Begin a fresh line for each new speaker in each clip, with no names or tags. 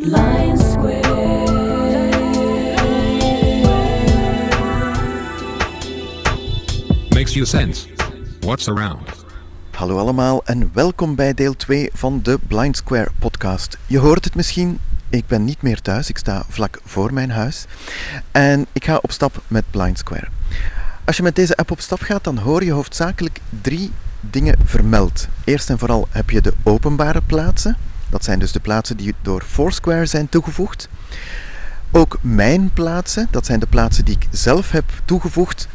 Lion Square.
Makes you sense. What's around?
Hallo allemaal en welkom bij deel 2 van de Blind Square podcast. Je hoort het misschien, ik ben niet meer thuis, ik sta vlak voor mijn huis en ik ga op stap met Blind Square. Als je met deze app op stap gaat, dan hoor je hoofdzakelijk drie dingen vermeld. Eerst en vooral heb je de openbare plaatsen. Dat zijn dus de plaatsen die door Foursquare zijn toegevoegd. Ook mijn plaatsen, dat zijn de plaatsen die ik zelf heb toegevoegd.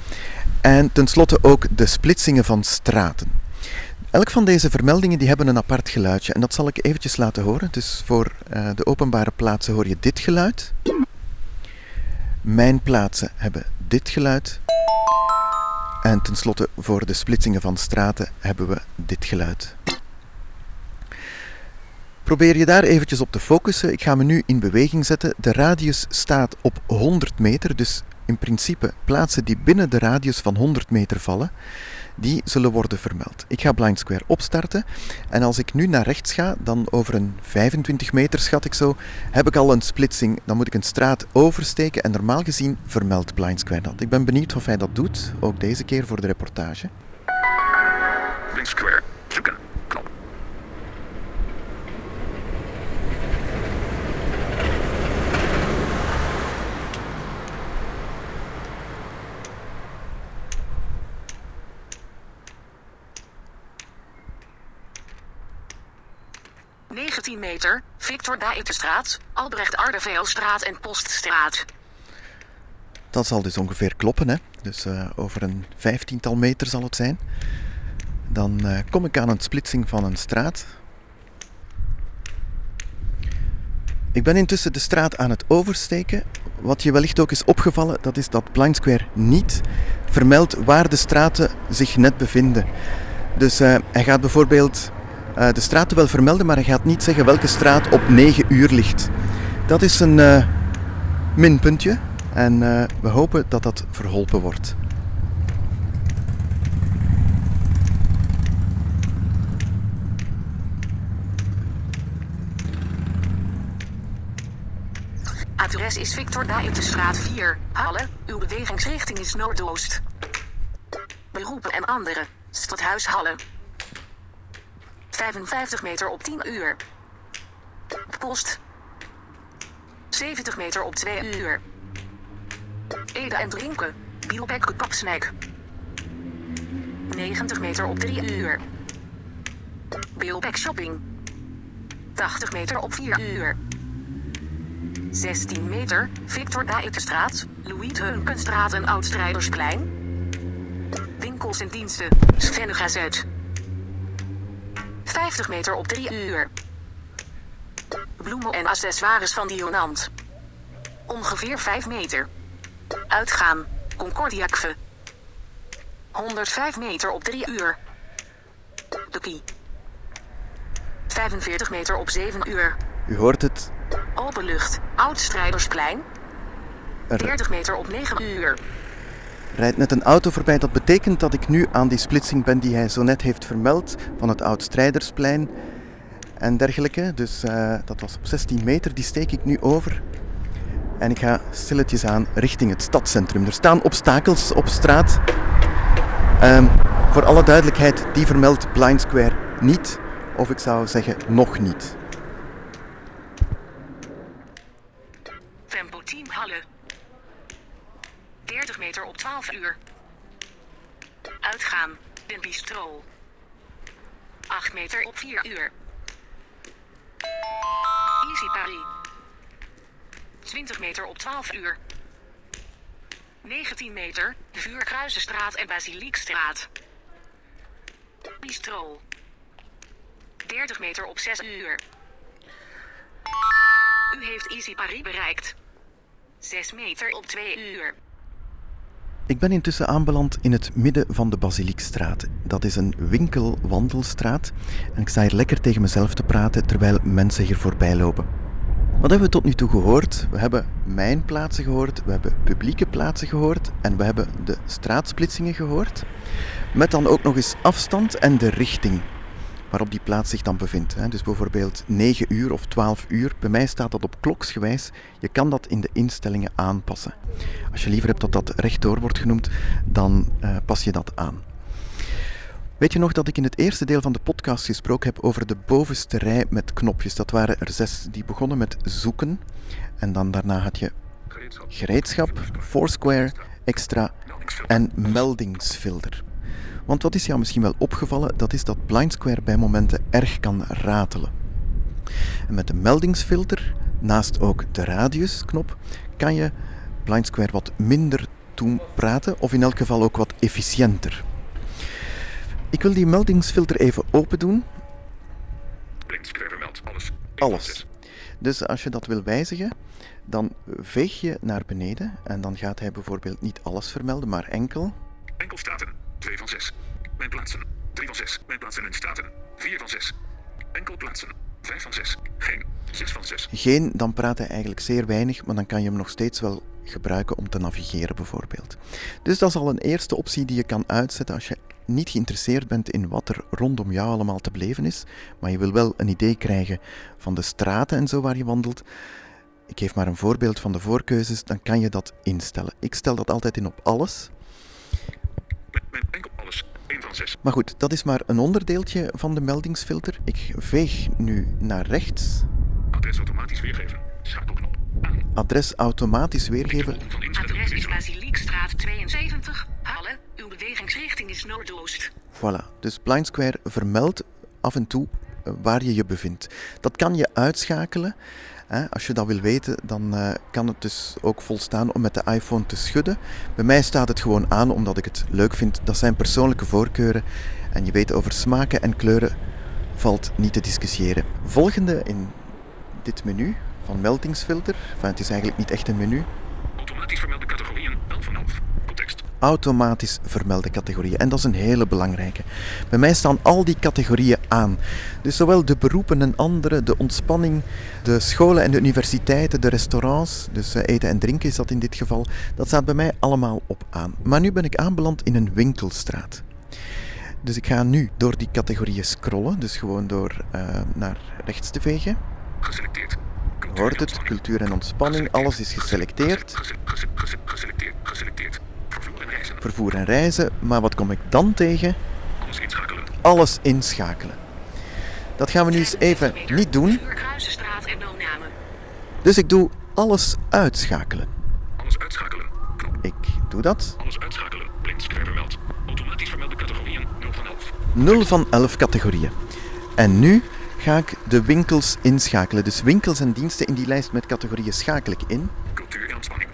En tenslotte ook de splitsingen van straten. Elk van deze vermeldingen die hebben een apart geluidje en dat zal ik eventjes laten horen. Dus voor eh, de openbare plaatsen hoor je dit geluid. Mijn plaatsen hebben dit geluid. En tenslotte voor de splitsingen van straten hebben we dit geluid. Probeer je daar eventjes op te focussen. Ik ga me nu in beweging zetten. De radius staat op 100 meter, dus in principe plaatsen die binnen de radius van 100 meter vallen, die zullen worden vermeld. Ik ga Blind Square opstarten en als ik nu naar rechts ga, dan over een 25 meter schat ik zo, heb ik al een splitsing. Dan moet ik een straat oversteken en normaal gezien vermeldt Blind Square dat. Ik ben benieuwd of hij dat doet, ook deze keer voor de reportage.
Blind Square. Zoeken. Knop.
...19 meter, Victor Daetenstraat, Albrecht Ardeveelstraat en Poststraat.
Dat zal dus ongeveer kloppen, hè? dus eh, over een vijftiental meter zal het zijn. Dan eh, kom ik aan een splitsing van een straat. Ik ben intussen de straat aan het oversteken. Wat je wellicht ook is opgevallen, dat is dat Blind Square niet vermeldt waar de straten zich net bevinden. Dus eh, hij gaat bijvoorbeeld eh, de straten wel vermelden, maar hij gaat niet zeggen welke straat op 9 uur ligt. Dat is een eh, minpuntje en eh, we hopen dat dat verholpen wordt.
Adres is Victor Daetenstraat 4, Halle. Uw bewegingsrichting is Noordoost. Beroepen en andere. Stadhuis Halle. 55 meter op 10 uur. Post. 70 meter op 2 uur. Eden en drinken. Bielbeck kapsnack. 90 meter op 3 uur. Bielbeck shopping. 80 meter op 4 uur. 16 meter, Victor Daetenstraat, Louis Heunkenstraat en Oudstrijdersplein. Winkels en diensten, Schennega Zuid. 50 meter op 3 uur. Bloemen en accessoires van Dionant. Ongeveer 5 meter. Uitgaan, Concordiakve. 105 meter op 3 uur. De Kie. 45 meter op 7 uur.
U hoort het,
Open lucht, Oudstrijdersplein.
er
40 meter op 9 uur.
Rijdt net een auto voorbij. Dat betekent dat ik nu aan die splitsing ben die hij zo net heeft vermeld van het Oud-Strijdersplein en dergelijke. Dus eh, dat was op 16 meter, die steek ik nu over. En ik ga stilletjes aan richting het stadscentrum. Er staan obstakels op straat. Ehm, voor alle duidelijkheid, die vermeldt Blind Square niet. Of ik zou zeggen, nog niet.
12 uur. Uitgaan, Den Bistro. 8 meter op 4 uur. Easy Paris. 20 meter op 12 uur. 19 meter, Vuurkruisenstraat en Basiliekstraat. Bistro. 30 meter op 6 uur. U heeft Easy Paris bereikt. 6 meter op 2 uur.
Ik ben intussen aanbeland in het midden van de Basiliekstraat. Dat is een winkelwandelstraat en ik sta hier lekker tegen mezelf te praten terwijl mensen hier voorbij lopen. Wat hebben we tot nu toe gehoord? We hebben mijn plaatsen gehoord, we hebben publieke plaatsen gehoord en we hebben de straatsplitsingen gehoord. Met dan ook nog eens afstand en de richting. Waarop die plaats zich dan bevindt. Dus bijvoorbeeld 9 uur of 12 uur. Bij mij staat dat op kloksgewijs. Je kan dat in de instellingen aanpassen. Als je liever hebt dat dat rechtdoor wordt genoemd, dan eh, pas je dat aan. Weet je nog dat ik in het eerste deel van de podcast gesproken heb over de bovenste rij met knopjes? Dat waren er zes. Die begonnen met zoeken. En dan daarna had je
Gereedschap.
gereedschap, Foursquare, extra en meldingsfilter. Want wat is jou misschien wel opgevallen, dat is dat Blindsquare bij momenten erg kan ratelen. En met de meldingsfilter, naast ook de radiusknop, kan je Blindsquare wat minder doen praten, of in elk geval ook wat efficiënter. Ik wil die meldingsfilter even open doen.
Blindsquare vermeldt alles.
Alles. Dus als je dat wil wijzigen, dan veeg je naar beneden en dan gaat hij bijvoorbeeld niet alles vermelden, maar enkel.
Enkel staten. 2 van 6. Mijn plaatsen. 3 van 6. Mijn plaatsen en staten. 4 van 6. Enkel plaatsen. 5 van 6. Geen. 6 van 6.
Geen, dan praat hij eigenlijk zeer weinig, maar dan kan je hem nog steeds wel gebruiken om te navigeren bijvoorbeeld. Dus dat is al een eerste optie die je kan uitzetten als je niet geïnteresseerd bent in wat er rondom jou allemaal te beleven is, maar je wil wel een idee krijgen van de straten en zo waar je wandelt. Ik geef maar een voorbeeld van de voorkeuzes, dan kan je dat instellen. Ik stel dat altijd in op alles.
Mijn, mijn enkel alles. 1 van 6.
Maar goed, dat is maar een onderdeeltje van de meldingsfilter. Ik veeg nu naar rechts.
Adres automatisch weergeven. Schakelknop. Aan.
Adres automatisch weergeven.
Adres is. Basiliekstraat 72. Halle. Uw bewegingsrichting is noordoost.
Voilà, dus Blindsquare vermeldt af en toe eh, waar je je bevindt. Dat kan je uitschakelen. Als je dat wil weten, dan eh, kan het dus ook volstaan om met de iPhone te schudden. Bij mij staat het gewoon aan omdat ik het leuk vind. Dat zijn persoonlijke voorkeuren. En je weet, over smaken en kleuren valt niet te discussiëren. Volgende in dit menu van meldingsfilter. Enfin, het is eigenlijk niet echt een menu.
Automatisch vermelde categorieën. 11 van 11.
Automatisch vermelde categorieën. En dat is een hele belangrijke. Bij mij staan al die categorieën aan. Dus zowel de beroepen en andere, de ontspanning, de scholen en de universiteiten, de restaurants, dus eh, eten en drinken is dat in dit geval, dat staat bij mij allemaal op aan. Maar nu ben ik aanbeland in een winkelstraat. Dus ik ga nu door die categorieën scrollen, dus gewoon door eh, naar rechts te vegen.
Geselecteerd.
Hoort het, cultuur en ontspanning, alles is geselecteerd.
Gese- gese- gese- Geselecteerd. Geselecteerd. Vervoer en reizen.
Maar wat kom ik dan tegen?
Alles inschakelen.
Dat gaan we nu eens even niet doen. Dus ik doe alles uitschakelen.
Alles uitschakelen.
Ik doe dat.
Alles uitschakelen. Blindsquare vermeld. Automatisch vermelde categorieën. 0 van 11.
0 van 11 categorieën. En nu ga ik de winkels inschakelen. Dus winkels en diensten in die lijst met categorieën schakel ik in.
Cultuur en ontspanning.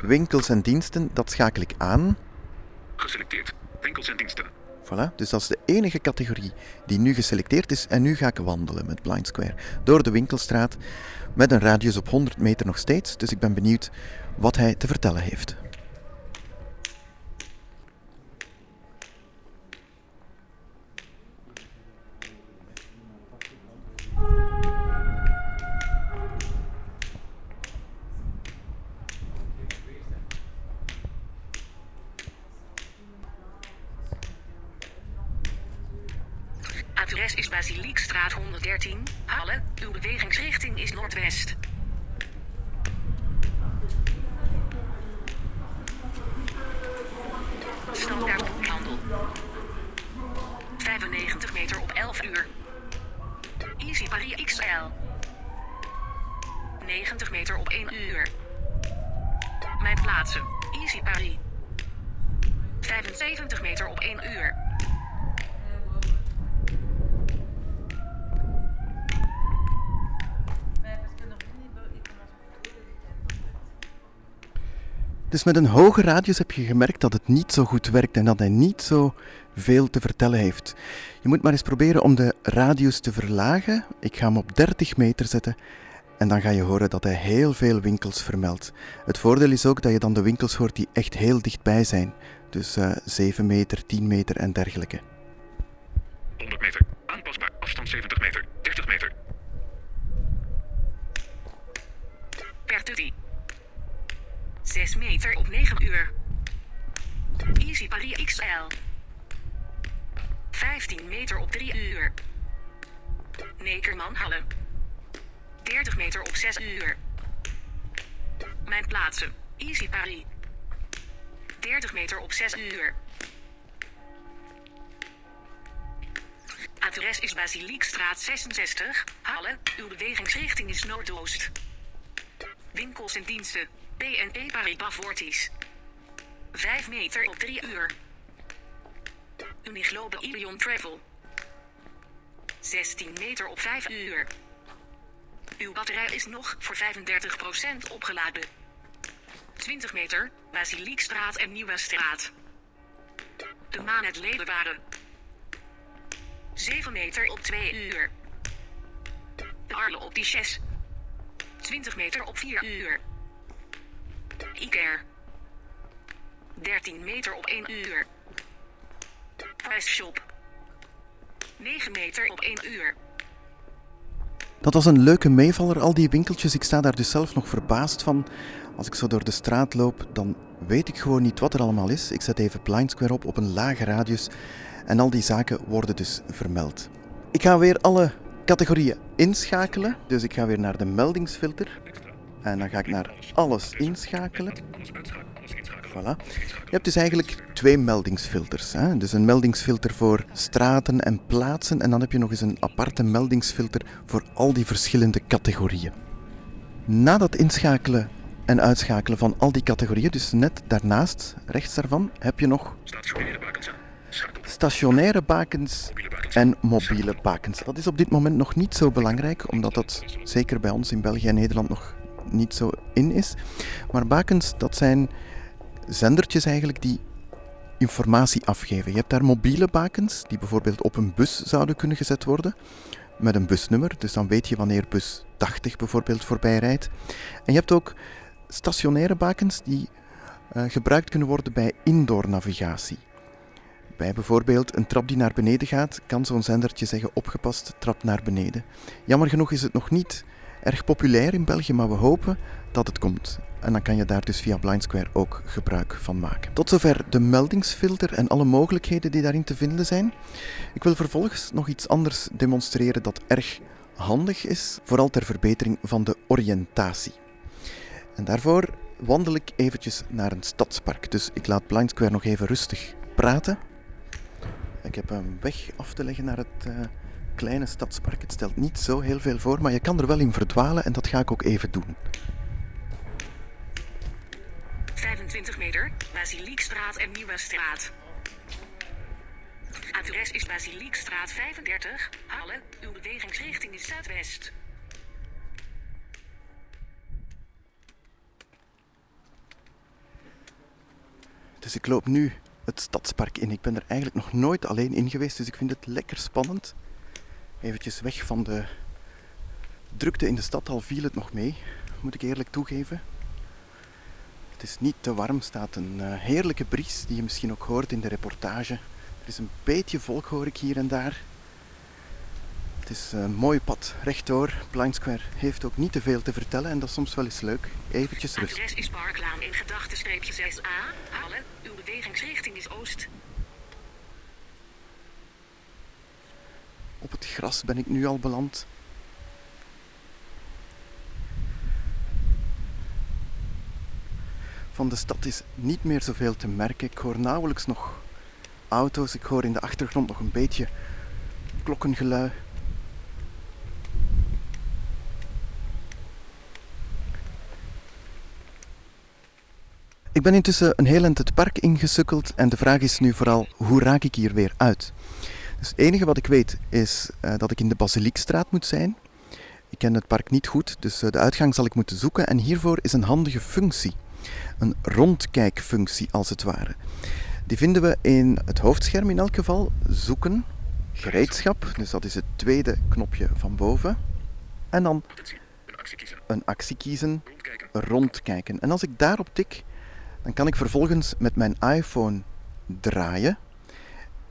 Winkels en diensten.
Dat schakel ik aan.
Geselecteerd. Winkels en diensten.
Voilà, dus dat is de enige categorie die nu geselecteerd is. En nu ga ik wandelen met Blind Square door de winkelstraat met een radius op 100 meter nog steeds. Dus ik ben benieuwd wat hij te vertellen heeft. Dus met een hoge radius heb je gemerkt dat het niet zo goed werkt en dat hij niet zo veel te vertellen heeft. Je moet maar eens proberen om de radius te verlagen. Ik ga hem op 30 meter zetten en dan ga je horen dat hij heel veel winkels vermeldt. Het voordeel is ook dat je dan de winkels hoort die echt heel dichtbij zijn. Dus eh 7 meter, 10 meter en dergelijke.
100 meter.
6 meter op 9 uur. Easy Paris XL. 15 meter op 3 uur. Nekerman Halle. 30 meter op 6 uur. Mijn plaatsen. Easy Paris. 30 meter op 6 uur. Adres is Basiliekstraat 66, Halle. Uw bewegingsrichting is noordoost. Winkels en diensten. BNP Paribas Fortis. 5 meter op 3 uur. Uniglobe Ilion Travel. 16 meter op 5 uur. Uw batterij is nog voor 35% opgeladen. 20 meter, Basiliekstraat en Nieuwe Straat. De maan het Ledenwaren. 7 meter op 2 uur. De Arle op die 6. 20 meter op 4 uur. Iker. 13 meter op 1 uur. Price Shop. 9 meter op 1 uur.
Dat was een leuke meevaller, al die winkeltjes. Ik sta daar dus zelf nog verbaasd van. Als ik zo door de straat loop, dan weet ik gewoon niet wat er allemaal is. Ik zet even Blind Square op op een lage radius en al die zaken worden dus vermeld. Ik ga weer alle categorieën inschakelen. Dus ik ga weer naar de meldingsfilter. En dan ga ik naar alles inschakelen. Voilà. Je hebt dus eigenlijk twee meldingsfilters. Hè? Dus een meldingsfilter voor straten en plaatsen. En dan heb je nog eens een aparte meldingsfilter voor al die verschillende categorieën. Na dat inschakelen en uitschakelen van al die categorieën, dus net daarnaast, rechts daarvan, heb je nog
Stationaire bakens.
en mobiele bakens. Dat is op dit moment nog niet zo belangrijk, omdat dat zeker bij ons in België en Nederland nog niet zo in is. Maar bakens, dat zijn zendertjes eigenlijk die informatie afgeven. Je hebt daar mobiele bakens, die bijvoorbeeld op een bus zouden kunnen gezet worden, met een busnummer. Dus dan weet je wanneer bus 80 bijvoorbeeld voorbij rijdt. En je hebt ook stationaire bakens die eh, gebruikt kunnen worden bij indoor navigatie. Bij bijvoorbeeld een trap die naar beneden gaat, kan zo'n zendertje zeggen opgepast, trap naar beneden. Jammer genoeg is het nog niet erg populair in België, maar we hopen dat het komt. En dan kan je daar dus via Blind Square ook gebruik van maken. Tot zover de meldingsfilter en alle mogelijkheden die daarin te vinden zijn. Ik wil vervolgens nog iets anders demonstreren dat erg handig is, vooral ter verbetering van de oriëntatie. En daarvoor wandel ik eventjes naar een stadspark. Dus ik laat Blind Square nog even rustig praten. Ik heb een weg af te leggen naar het eh, kleine stadspark. Het stelt niet zo heel veel voor, maar je kan er wel in verdwalen en dat ga ik ook even doen.
25 meter, Basiliekstraat en Nieuwe Straat. Adres is Basiliekstraat 35, Halle. Uw bewegingsrichting is zuidwest.
Dus ik loop nu het stadspark in. Ik ben er eigenlijk nog nooit alleen in geweest, dus ik vind het lekker spannend. Eventjes weg van de drukte in de stad, al viel het nog mee, moet ik eerlijk toegeven. Het is niet te warm, staat een eh, heerlijke bries die je misschien ook hoort in de reportage. Er is een beetje volk hoor ik hier en daar. Het is een mooi pad rechtdoor. Blind Square heeft ook niet te veel te vertellen en dat is soms wel eens leuk. Eventjes rust.
Adres is Parklaan in gedachtenstreepje 6a, Halle. Uw bewegingsrichting is oost.
Op het gras ben ik nu al beland. Van de stad is niet meer zoveel te merken. Ik hoor nauwelijks nog auto's. Ik hoor in de achtergrond nog een beetje klokkengelui. Ik ben intussen een heel eind het park ingesukkeld en de vraag is nu vooral hoe raak ik hier weer uit? Dus het enige wat ik weet is eh, dat ik in de Basiliekstraat moet zijn. Ik ken het park niet goed, dus eh, de uitgang zal ik moeten zoeken. En hiervoor is een handige functie. Een rondkijkfunctie als het ware. Die vinden we in het hoofdscherm in elk geval. Zoeken, gereedschap, dus dat is het tweede knopje van boven. En dan.
Een actie kiezen. rondkijken.
En als ik daarop tik, dan kan ik vervolgens met mijn iPhone draaien.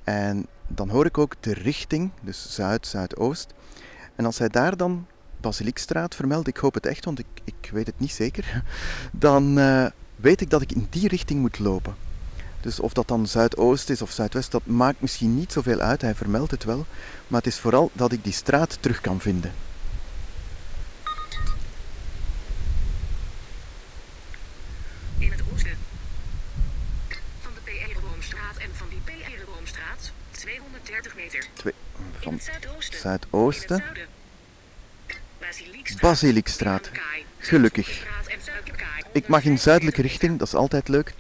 En dan hoor ik ook de richting, dus zuid, zuidoost. En als hij daar dan Basiliekstraat vermeldt, ik hoop het echt, want ik, ik weet het niet zeker, dan eh, weet ik dat ik in die richting moet lopen. Dus of dat dan zuidoost is of zuidwest, dat maakt misschien niet zoveel uit. Hij vermeldt het wel. Maar het is vooral dat ik die straat terug kan vinden.
In het oosten. Van de P. Ereboomstraat en van die P. Ereboomstraat 230 meter.
Twee,
In
van
zuidoosten. Basiliekstraat.
Gelukkig. Ik mag in zuidelijke richting, dat is altijd leuk.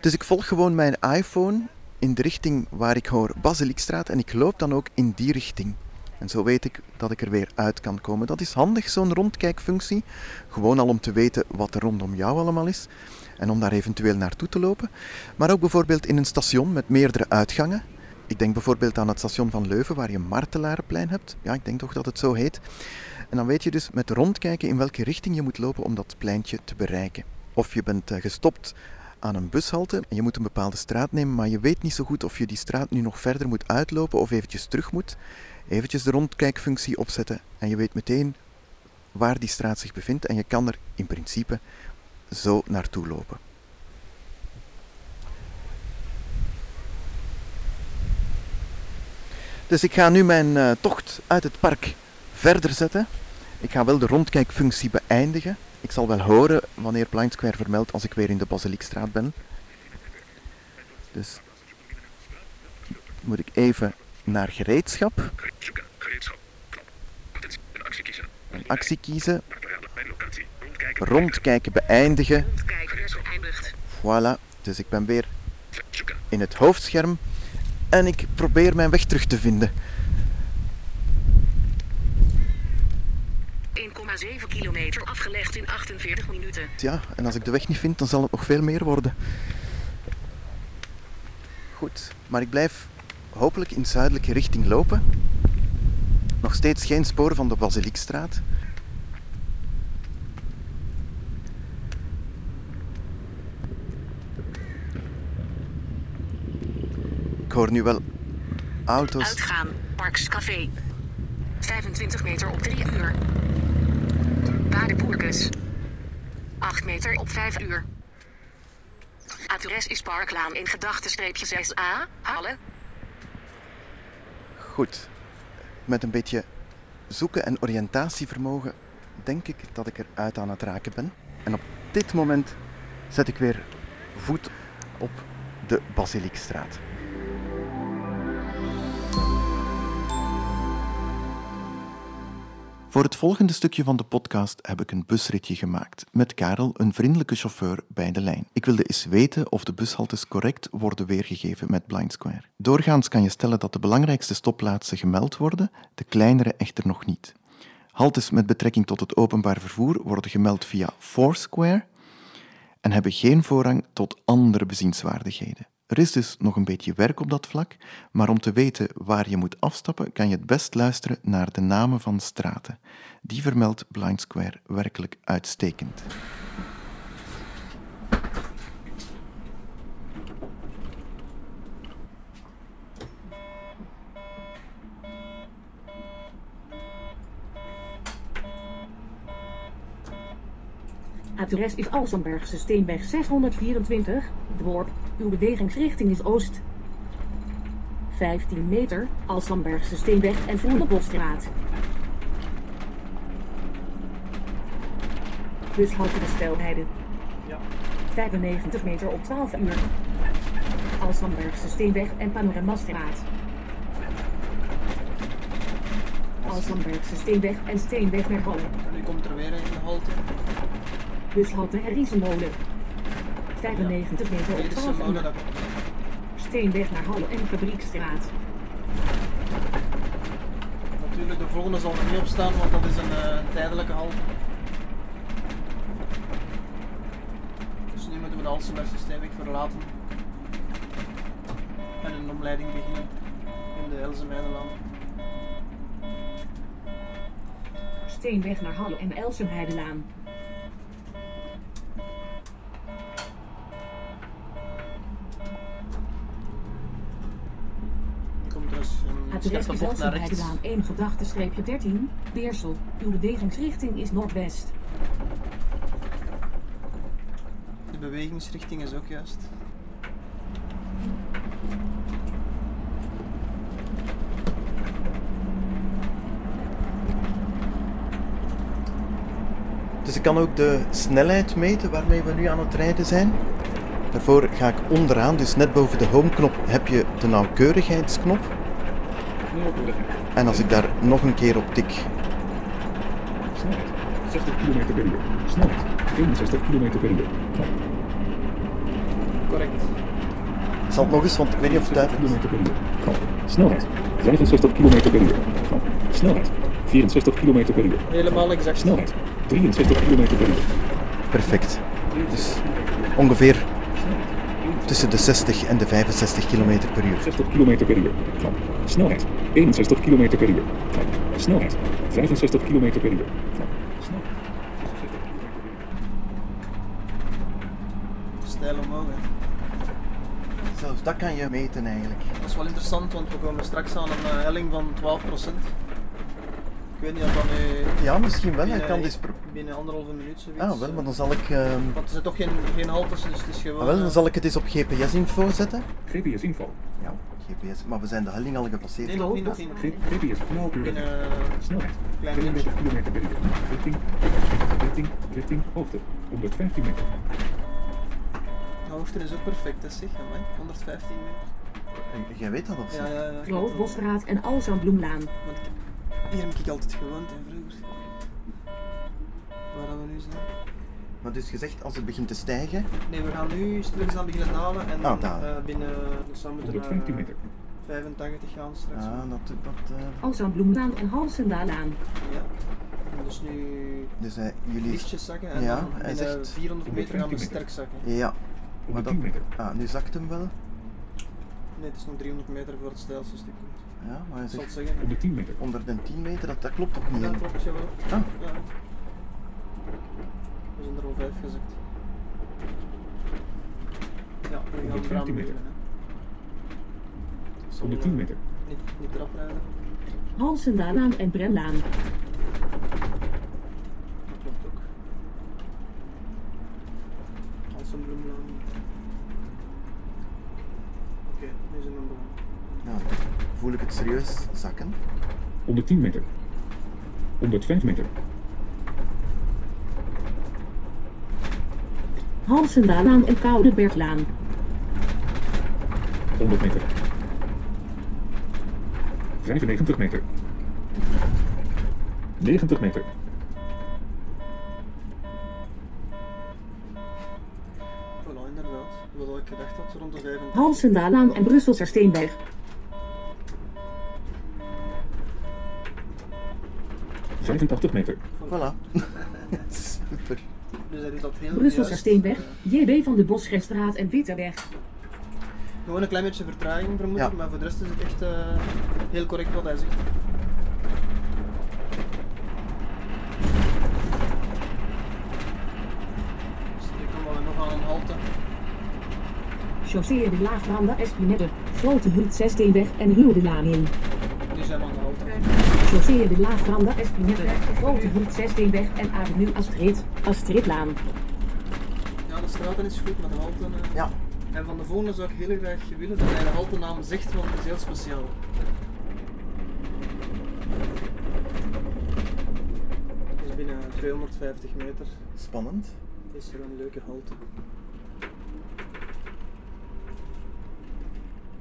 Dus ik volg gewoon mijn iPhone in de richting waar ik hoor Basiliekstraat en ik loop dan ook in die richting. En zo weet ik dat ik er weer uit kan komen. Dat is handig, zo'n rondkijkfunctie. Gewoon al om te weten wat er rondom jou allemaal is. En om daar eventueel naartoe te lopen. Maar ook bijvoorbeeld in een station met meerdere uitgangen. Ik denk bijvoorbeeld aan het station van Leuven, waar je Martelarenplein hebt. Ja, ik denk toch dat het zo heet. En dan weet je dus met rondkijken in welke richting je moet lopen om dat pleintje te bereiken. Of je bent eh, gestopt aan een bushalte en je moet een bepaalde straat nemen, maar je weet niet zo goed of je die straat nu nog verder moet uitlopen of eventjes terug moet. Eventjes de rondkijkfunctie opzetten en je weet meteen waar die straat zich bevindt en je kan er in principe zo naartoe lopen. Dus ik ga nu mijn eh, tocht uit het park verder zetten. Ik ga wel de rondkijkfunctie beëindigen. Ik zal wel horen wanneer Blind Square vermeldt als ik weer in de Basiliekstraat ben. Dus moet ik even naar gereedschap.
Een actie kiezen. Rondkijken.
beëindigen. Voilà, dus ik ben weer in het hoofdscherm en ik probeer mijn weg terug te vinden.
1,7 kilometer afgelegd in 48 minuten.
Ja, en als ik de weg niet vind, dan zal het nog veel meer worden. Goed, maar ik blijf hopelijk in zuidelijke richting lopen. Nog steeds geen spoor van de Basiliekstraat. Hoor nu wel auto's.
Uitgaan. Parks Café. 25 meter op 3 uur. Paardenboerkes. 8 meter op 5 uur. Adres is Parklaan in gedachte-streepje 6a, Halle.
Goed. Met een beetje zoeken en oriëntatievermogen denk ik dat ik eruit aan het raken ben. En op dit moment zet ik weer voet op de Basiliekstraat. Voor het volgende stukje van de podcast heb ik een busritje gemaakt met Karel, een vriendelijke chauffeur bij de lijn. Ik wilde eens weten of de bushaltes correct worden weergegeven met Blind Square. Doorgaans kan je stellen dat de belangrijkste stopplaatsen gemeld worden, de kleinere echter nog niet. Haltes met betrekking tot het openbaar vervoer worden gemeld via Foursquare en hebben geen voorrang tot andere bezienswaardigheden. Er is dus nog een beetje werk op dat vlak, maar om te weten waar je moet afstappen, kan je het best luisteren naar de namen van straten. Die vermeldt Blind Square werkelijk uitstekend.
Adres is Alsenbergse Steenweg 624, Dworp. Uw bewegingsrichting is oost. 15 meter, Alsenbergse Steenweg en Voerdenbosstraat. Bushalte de Stelheide. 95 meter op 12 uur. Alsenbergse Steenweg en Panoramastraat. Alsenbergse Steenweg en Steenweg naar Halle.
Nu komt er weer een halte.
Bushalte Herriesenmolen. 95 meter op
Dit is
12
een
uur.
molen dat
Steenweg naar Halle en Fabriekstraat.
Natuurlijk, de volgende zal er niet op staan, want dat is een eh, tijdelijke halte. Dus nu moeten we de Alsenbergse Steenweg verlaten. En een omleiding beginnen in de Elzenmeidenlaan.
Steenweg naar Halle en Elsenheidelaan.
Rechts
de
bocht naar.
Gedaan 1 gedachte 13, Beersel. Uw bewegingsrichting is noordwest.
De bewegingsrichting is ook juist.
Dus ik kan ook de snelheid meten waarmee we nu aan het rijden zijn. Daarvoor ga ik onderaan, dus net boven de home-knop heb je de nauwkeurigheidsknop. En als ik daar nog een keer op tik,
Snelheid. 60 km per uur. Snelheid. 61 km per uur.
Correct.
ik zal het nog eens, want ik weet niet of het
60
duidelijk is.
Snelheid. 65 km per uur. Snelheid. 64 km per uur.
Helemaal exact.
Snelheid. 63 km per uur.
Perfect. Dus ongeveer tussen de 60 en de 65 km per uur.
60 km per uur. Knop. Snelheid. 61 km per uur. Knop. Snelheid. 65 km per uur. Knop. Snelheid. 66 km per uur.
Stijl omhoog. Hè.
Zelfs dat kan je meten eigenlijk.
Dat is wel interessant, want we komen straks aan een eh, helling van 12%. Ik weet niet of dat nu
Ja, misschien wel. Ik
binnen,
kan dit pro-
binnen anderhalve minuut zoiets.
Ah, wel, maar dan zal ik, ehm,
Want er zijn toch geen, geen haltes, dus het is gewoon...
ah, wel, dan
eh,
zal ik het eens op GPS-info zetten.
GPS info.
Ja, GPS. Maar we zijn de helling al gepasseerd.
Nee, nog niet, nog niet.
GPS nauwkeurig.
Binnen
Snelheid.
Klein
32 km per uur. Richting. Richting. Richting. Hoogte. 115 meter.
hoogte is ook perfect, hè, zeg. Amai, 115 meter.
Eh, Jij weet dat of zo?
Ja, ja, ja. ik.
Bosstraat en Alzambloemlaan.
Want ik- hier heb ik altijd gewoond, hè, vroeger. Waar gaan we nu zijn?
Maar dus gezegd, als het begint te stijgen,
Nee, we gaan nu stilletjes beginnen dalen en
Ah, dalen.
eh, binnen... Dus dan moeten we
115 meter.
85 gaan straks.
ah, dat, dat, eh,
Alzambloemlaan en Halsendaalaan.
Ja. En dus nu
dus eh, jullie...
lichtjes zakken en
Ja,
dan
hij
binnen
zegt-
400 meter gaan we
115
sterk zakken.
Ja, maar dat...
110 meter.
Ah, nu zakt hem wel.
Nee, het is nog 300 meter voor het stijlste stuk komt.
Ja, maar hij zegt
zeggen.
110 meter.
110 meter, dat, dat klopt toch niet?
Ja,
hè?
klopt, jawel.
Ah,
Ja. We zijn er al vijf gezakt. Ja, we gaan
115
eraan
meter.
zal,
110
eh,
meter.
Niet, niet erop rijden.
Halsendaalaan en Brenlaan.
Dat klopt ook. Als een bloemlaan. Oké, nu zijn we begonnen.
nou, voel ik het serieus zakken.
110 meter. 105 meter.
Halsendaalaan en Koudeberglaan.
100 meter. 95 meter. 90 meter.
Voilà, inderdaad. Wat ik gedacht had, rond de 35.
Halsendaalaan en Brusselser Steenweg.
85 meter.
Voilà. Super.
Dus dat heel
Brusselser
juist.
Steenweg. JB van de Bosgerstraat en Witterweg.
Gewoon een klein beetje vertraging vermoed ik,
Ja.
maar voor de rest is het echt eh, heel correct wat hij zegt. Dus komen we nog aan een halte.
Chaussee de Laagbranda Espinette. Grote Hut 6 Steenweg en Ruwe de Laan in.
Nu zijn we aan de halte.
Chaussee de Laagbranda Espinette. Grote 6 Steenweg en Avenue Astrid. Astridlaan.
Ja, de straten is goed, maar de halte... eh,
Ja,
En van de volgende zou ik heel graag willen dat hij de haltenaam zegt, want het is heel speciaal. Het is binnen 250 meter.
spannend.
Het is er een leuke halte.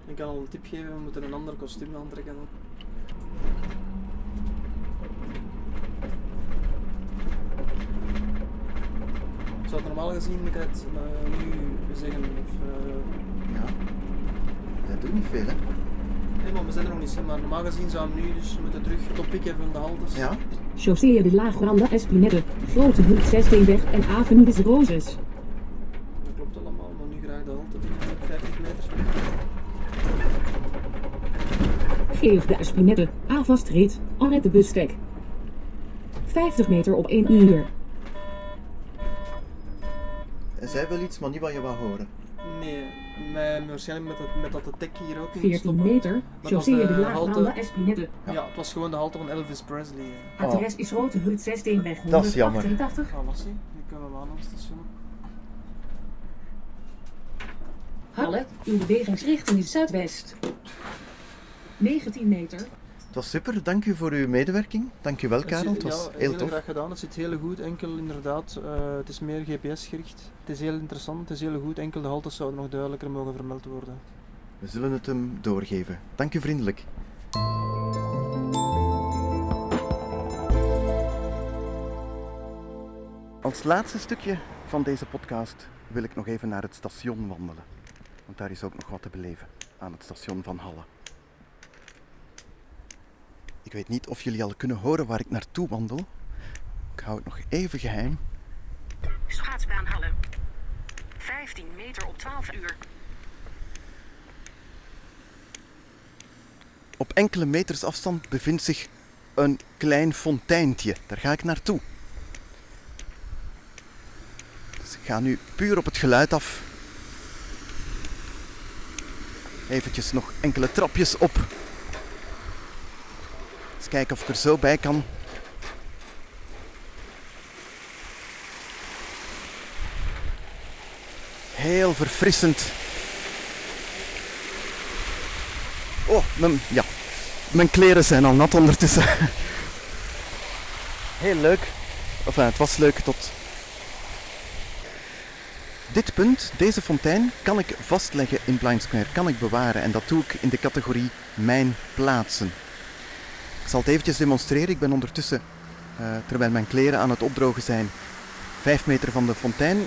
Ik kan al een tip geven, we moeten een ander kostuum aantrekken. dan. Het normaal gezien moet ik het eh, nu zeggen. Of, eh,
Ja. Dat doet niet veel, hè?
nee, maar we zijn er nog niet, maar normaal gezien zou hem nu dus moeten terug topikken van de haltes.
Ja.
Chaussee de Laagbranda Espinette. Grote 6 Steenweg en Avenue des Roses.
Dat klopt allemaal, maar nu graag de halte binnen 50 meter.
Geef de Espinette. Avastrit. Arrête de Bustek. 50 meter op 1 uur.
Zei wel iets, maar niet wat je wou horen.
Nee, met, waarschijnlijk met, het, met dat de tech hier ook moet
14
stoppen.
meter.
Dat was
Chaussee
de
de
halte.
Espinette.
Ja. het was gewoon de halte van Elvis Presley. eh.
Adres is Grote Hut 6 Steenweg
Dat is jammer.
188.
Ga lassie, nu kunnen we aan het station.
Halle, uw bewegingsrichting is zuidwest. 19 meter.
Het was super, dank u voor uw medewerking. Dank u wel, Karel. Het was
ja,
heel tof.
graag gedaan. Het zit heel goed. Enkel inderdaad, eh, het is meer GPS-gericht. Het is heel interessant, het is heel goed. Enkel de haltes zouden nog duidelijker mogen vermeld worden.
We zullen het hem doorgeven. Dank u vriendelijk. Als laatste stukje van deze podcast wil ik nog even naar het station wandelen. Want daar is ook nog wat te beleven aan het station van Halle. Ik weet niet of jullie al kunnen horen waar ik naartoe wandel. Ik hou het nog even geheim.
Schaatsbaan Halle. 15 meter op 12 uur.
Op enkele meters afstand bevindt zich een klein fonteintje. Daar ga ik naartoe. Dus ik ga nu puur op het geluid af. Eventjes nog enkele trapjes op. Kijken of ik er zo bij kan. Heel verfrissend. Oh, mijn, ja. Mijn kleren zijn al nat ondertussen. Heel leuk. Enfin, het was leuk tot. Dit punt, deze fontein, kan ik vastleggen in Blind Square, kan ik bewaren. En dat doe ik in de categorie Mijn plaatsen. Ik zal het eventjes demonstreren. Ik ben ondertussen, eh, terwijl mijn kleren aan het opdrogen zijn, vijf meter van de fontein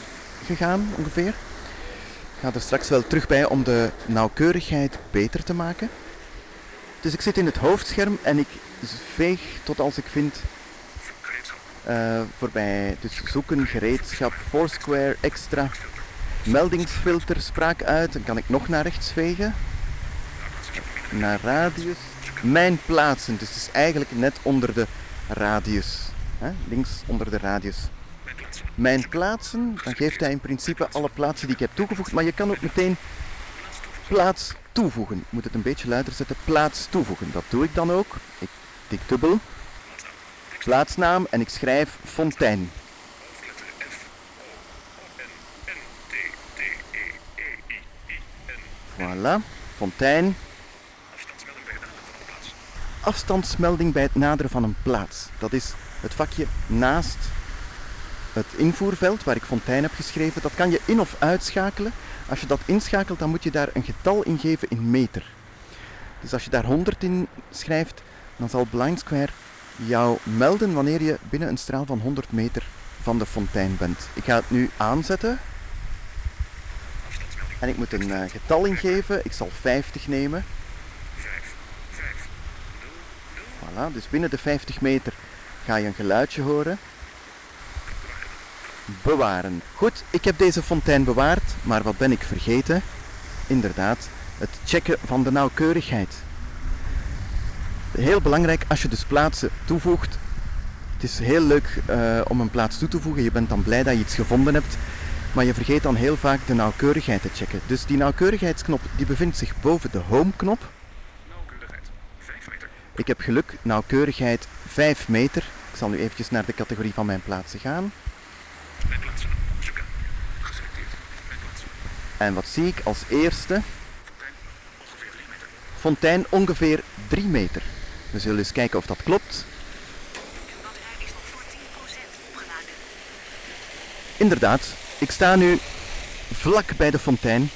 gegaan ongeveer. Ik ga er straks wel terug bij om de nauwkeurigheid beter te maken. Dus ik zit in het hoofdscherm en ik veeg tot als ik vind eh, voorbij. Dus zoeken, gereedschap, Foursquare, extra, meldingsfilter, spraak uit. Dan kan ik nog naar rechts vegen. Naar radius. Mijn plaatsen, dus het is eigenlijk net onder de radius. Hè? Links onder de radius.
Mijn plaatsen.
Dan geeft hij in principe alle plaatsen die ik heb toegevoegd. Maar je kan ook meteen plaats toevoegen. Ik moet het een beetje luider zetten. Plaats toevoegen. Dat doe ik dan ook. Ik tik dubbel. Plaatsnaam en ik schrijf Fontein. Voilà. Fontein.
Afstandsmelding bij het naderen van een plaats.
Dat is het vakje naast het invoerveld waar ik Fontein heb geschreven. Dat kan je in- of uitschakelen. Als je dat inschakelt, dan moet je daar een getal in geven in meter. Dus als je daar 100 in schrijft, dan zal Blind Square jou melden wanneer je binnen een straal van 100 meter van de fontein bent. Ik ga het nu aanzetten. En ik moet een eh, getal ingeven. Ik zal 50 nemen.
5. 5. 0. 0.
Voilà, dus binnen de 50 meter ga je een geluidje horen. Bewaren. Goed, ik heb deze fontein bewaard, maar wat ben ik vergeten? Inderdaad, het checken van de nauwkeurigheid. Heel belangrijk als je dus plaatsen toevoegt. Het is heel leuk eh, om een plaats toe te voegen. Je bent dan blij dat je iets gevonden hebt. Maar je vergeet dan heel vaak de nauwkeurigheid te checken. Dus die nauwkeurigheidsknop die bevindt zich boven de home-knop.
Nauwkeurigheid. 5 meter.
Ik heb geluk, nauwkeurigheid 5 meter. Ik zal nu eventjes naar de categorie van mijn plaatsen gaan.
Mijn plaatsen. Zoeken. Geselecteerd. Mijn plaatsen.
En wat zie ik als eerste?
Fontein. Ongeveer 3 meter.
Fontein ongeveer 3 meter. We zullen eens kijken of dat klopt.
Uw batterij is nog voor 10% opgeladen.
Inderdaad, ik sta nu vlak bij de fontein.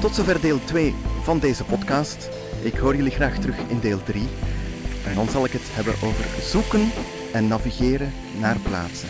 Tot zover deel 2 van deze podcast. Ik hoor jullie graag terug in deel 3. En dan zal ik het hebben over zoeken en navigeren naar plaatsen.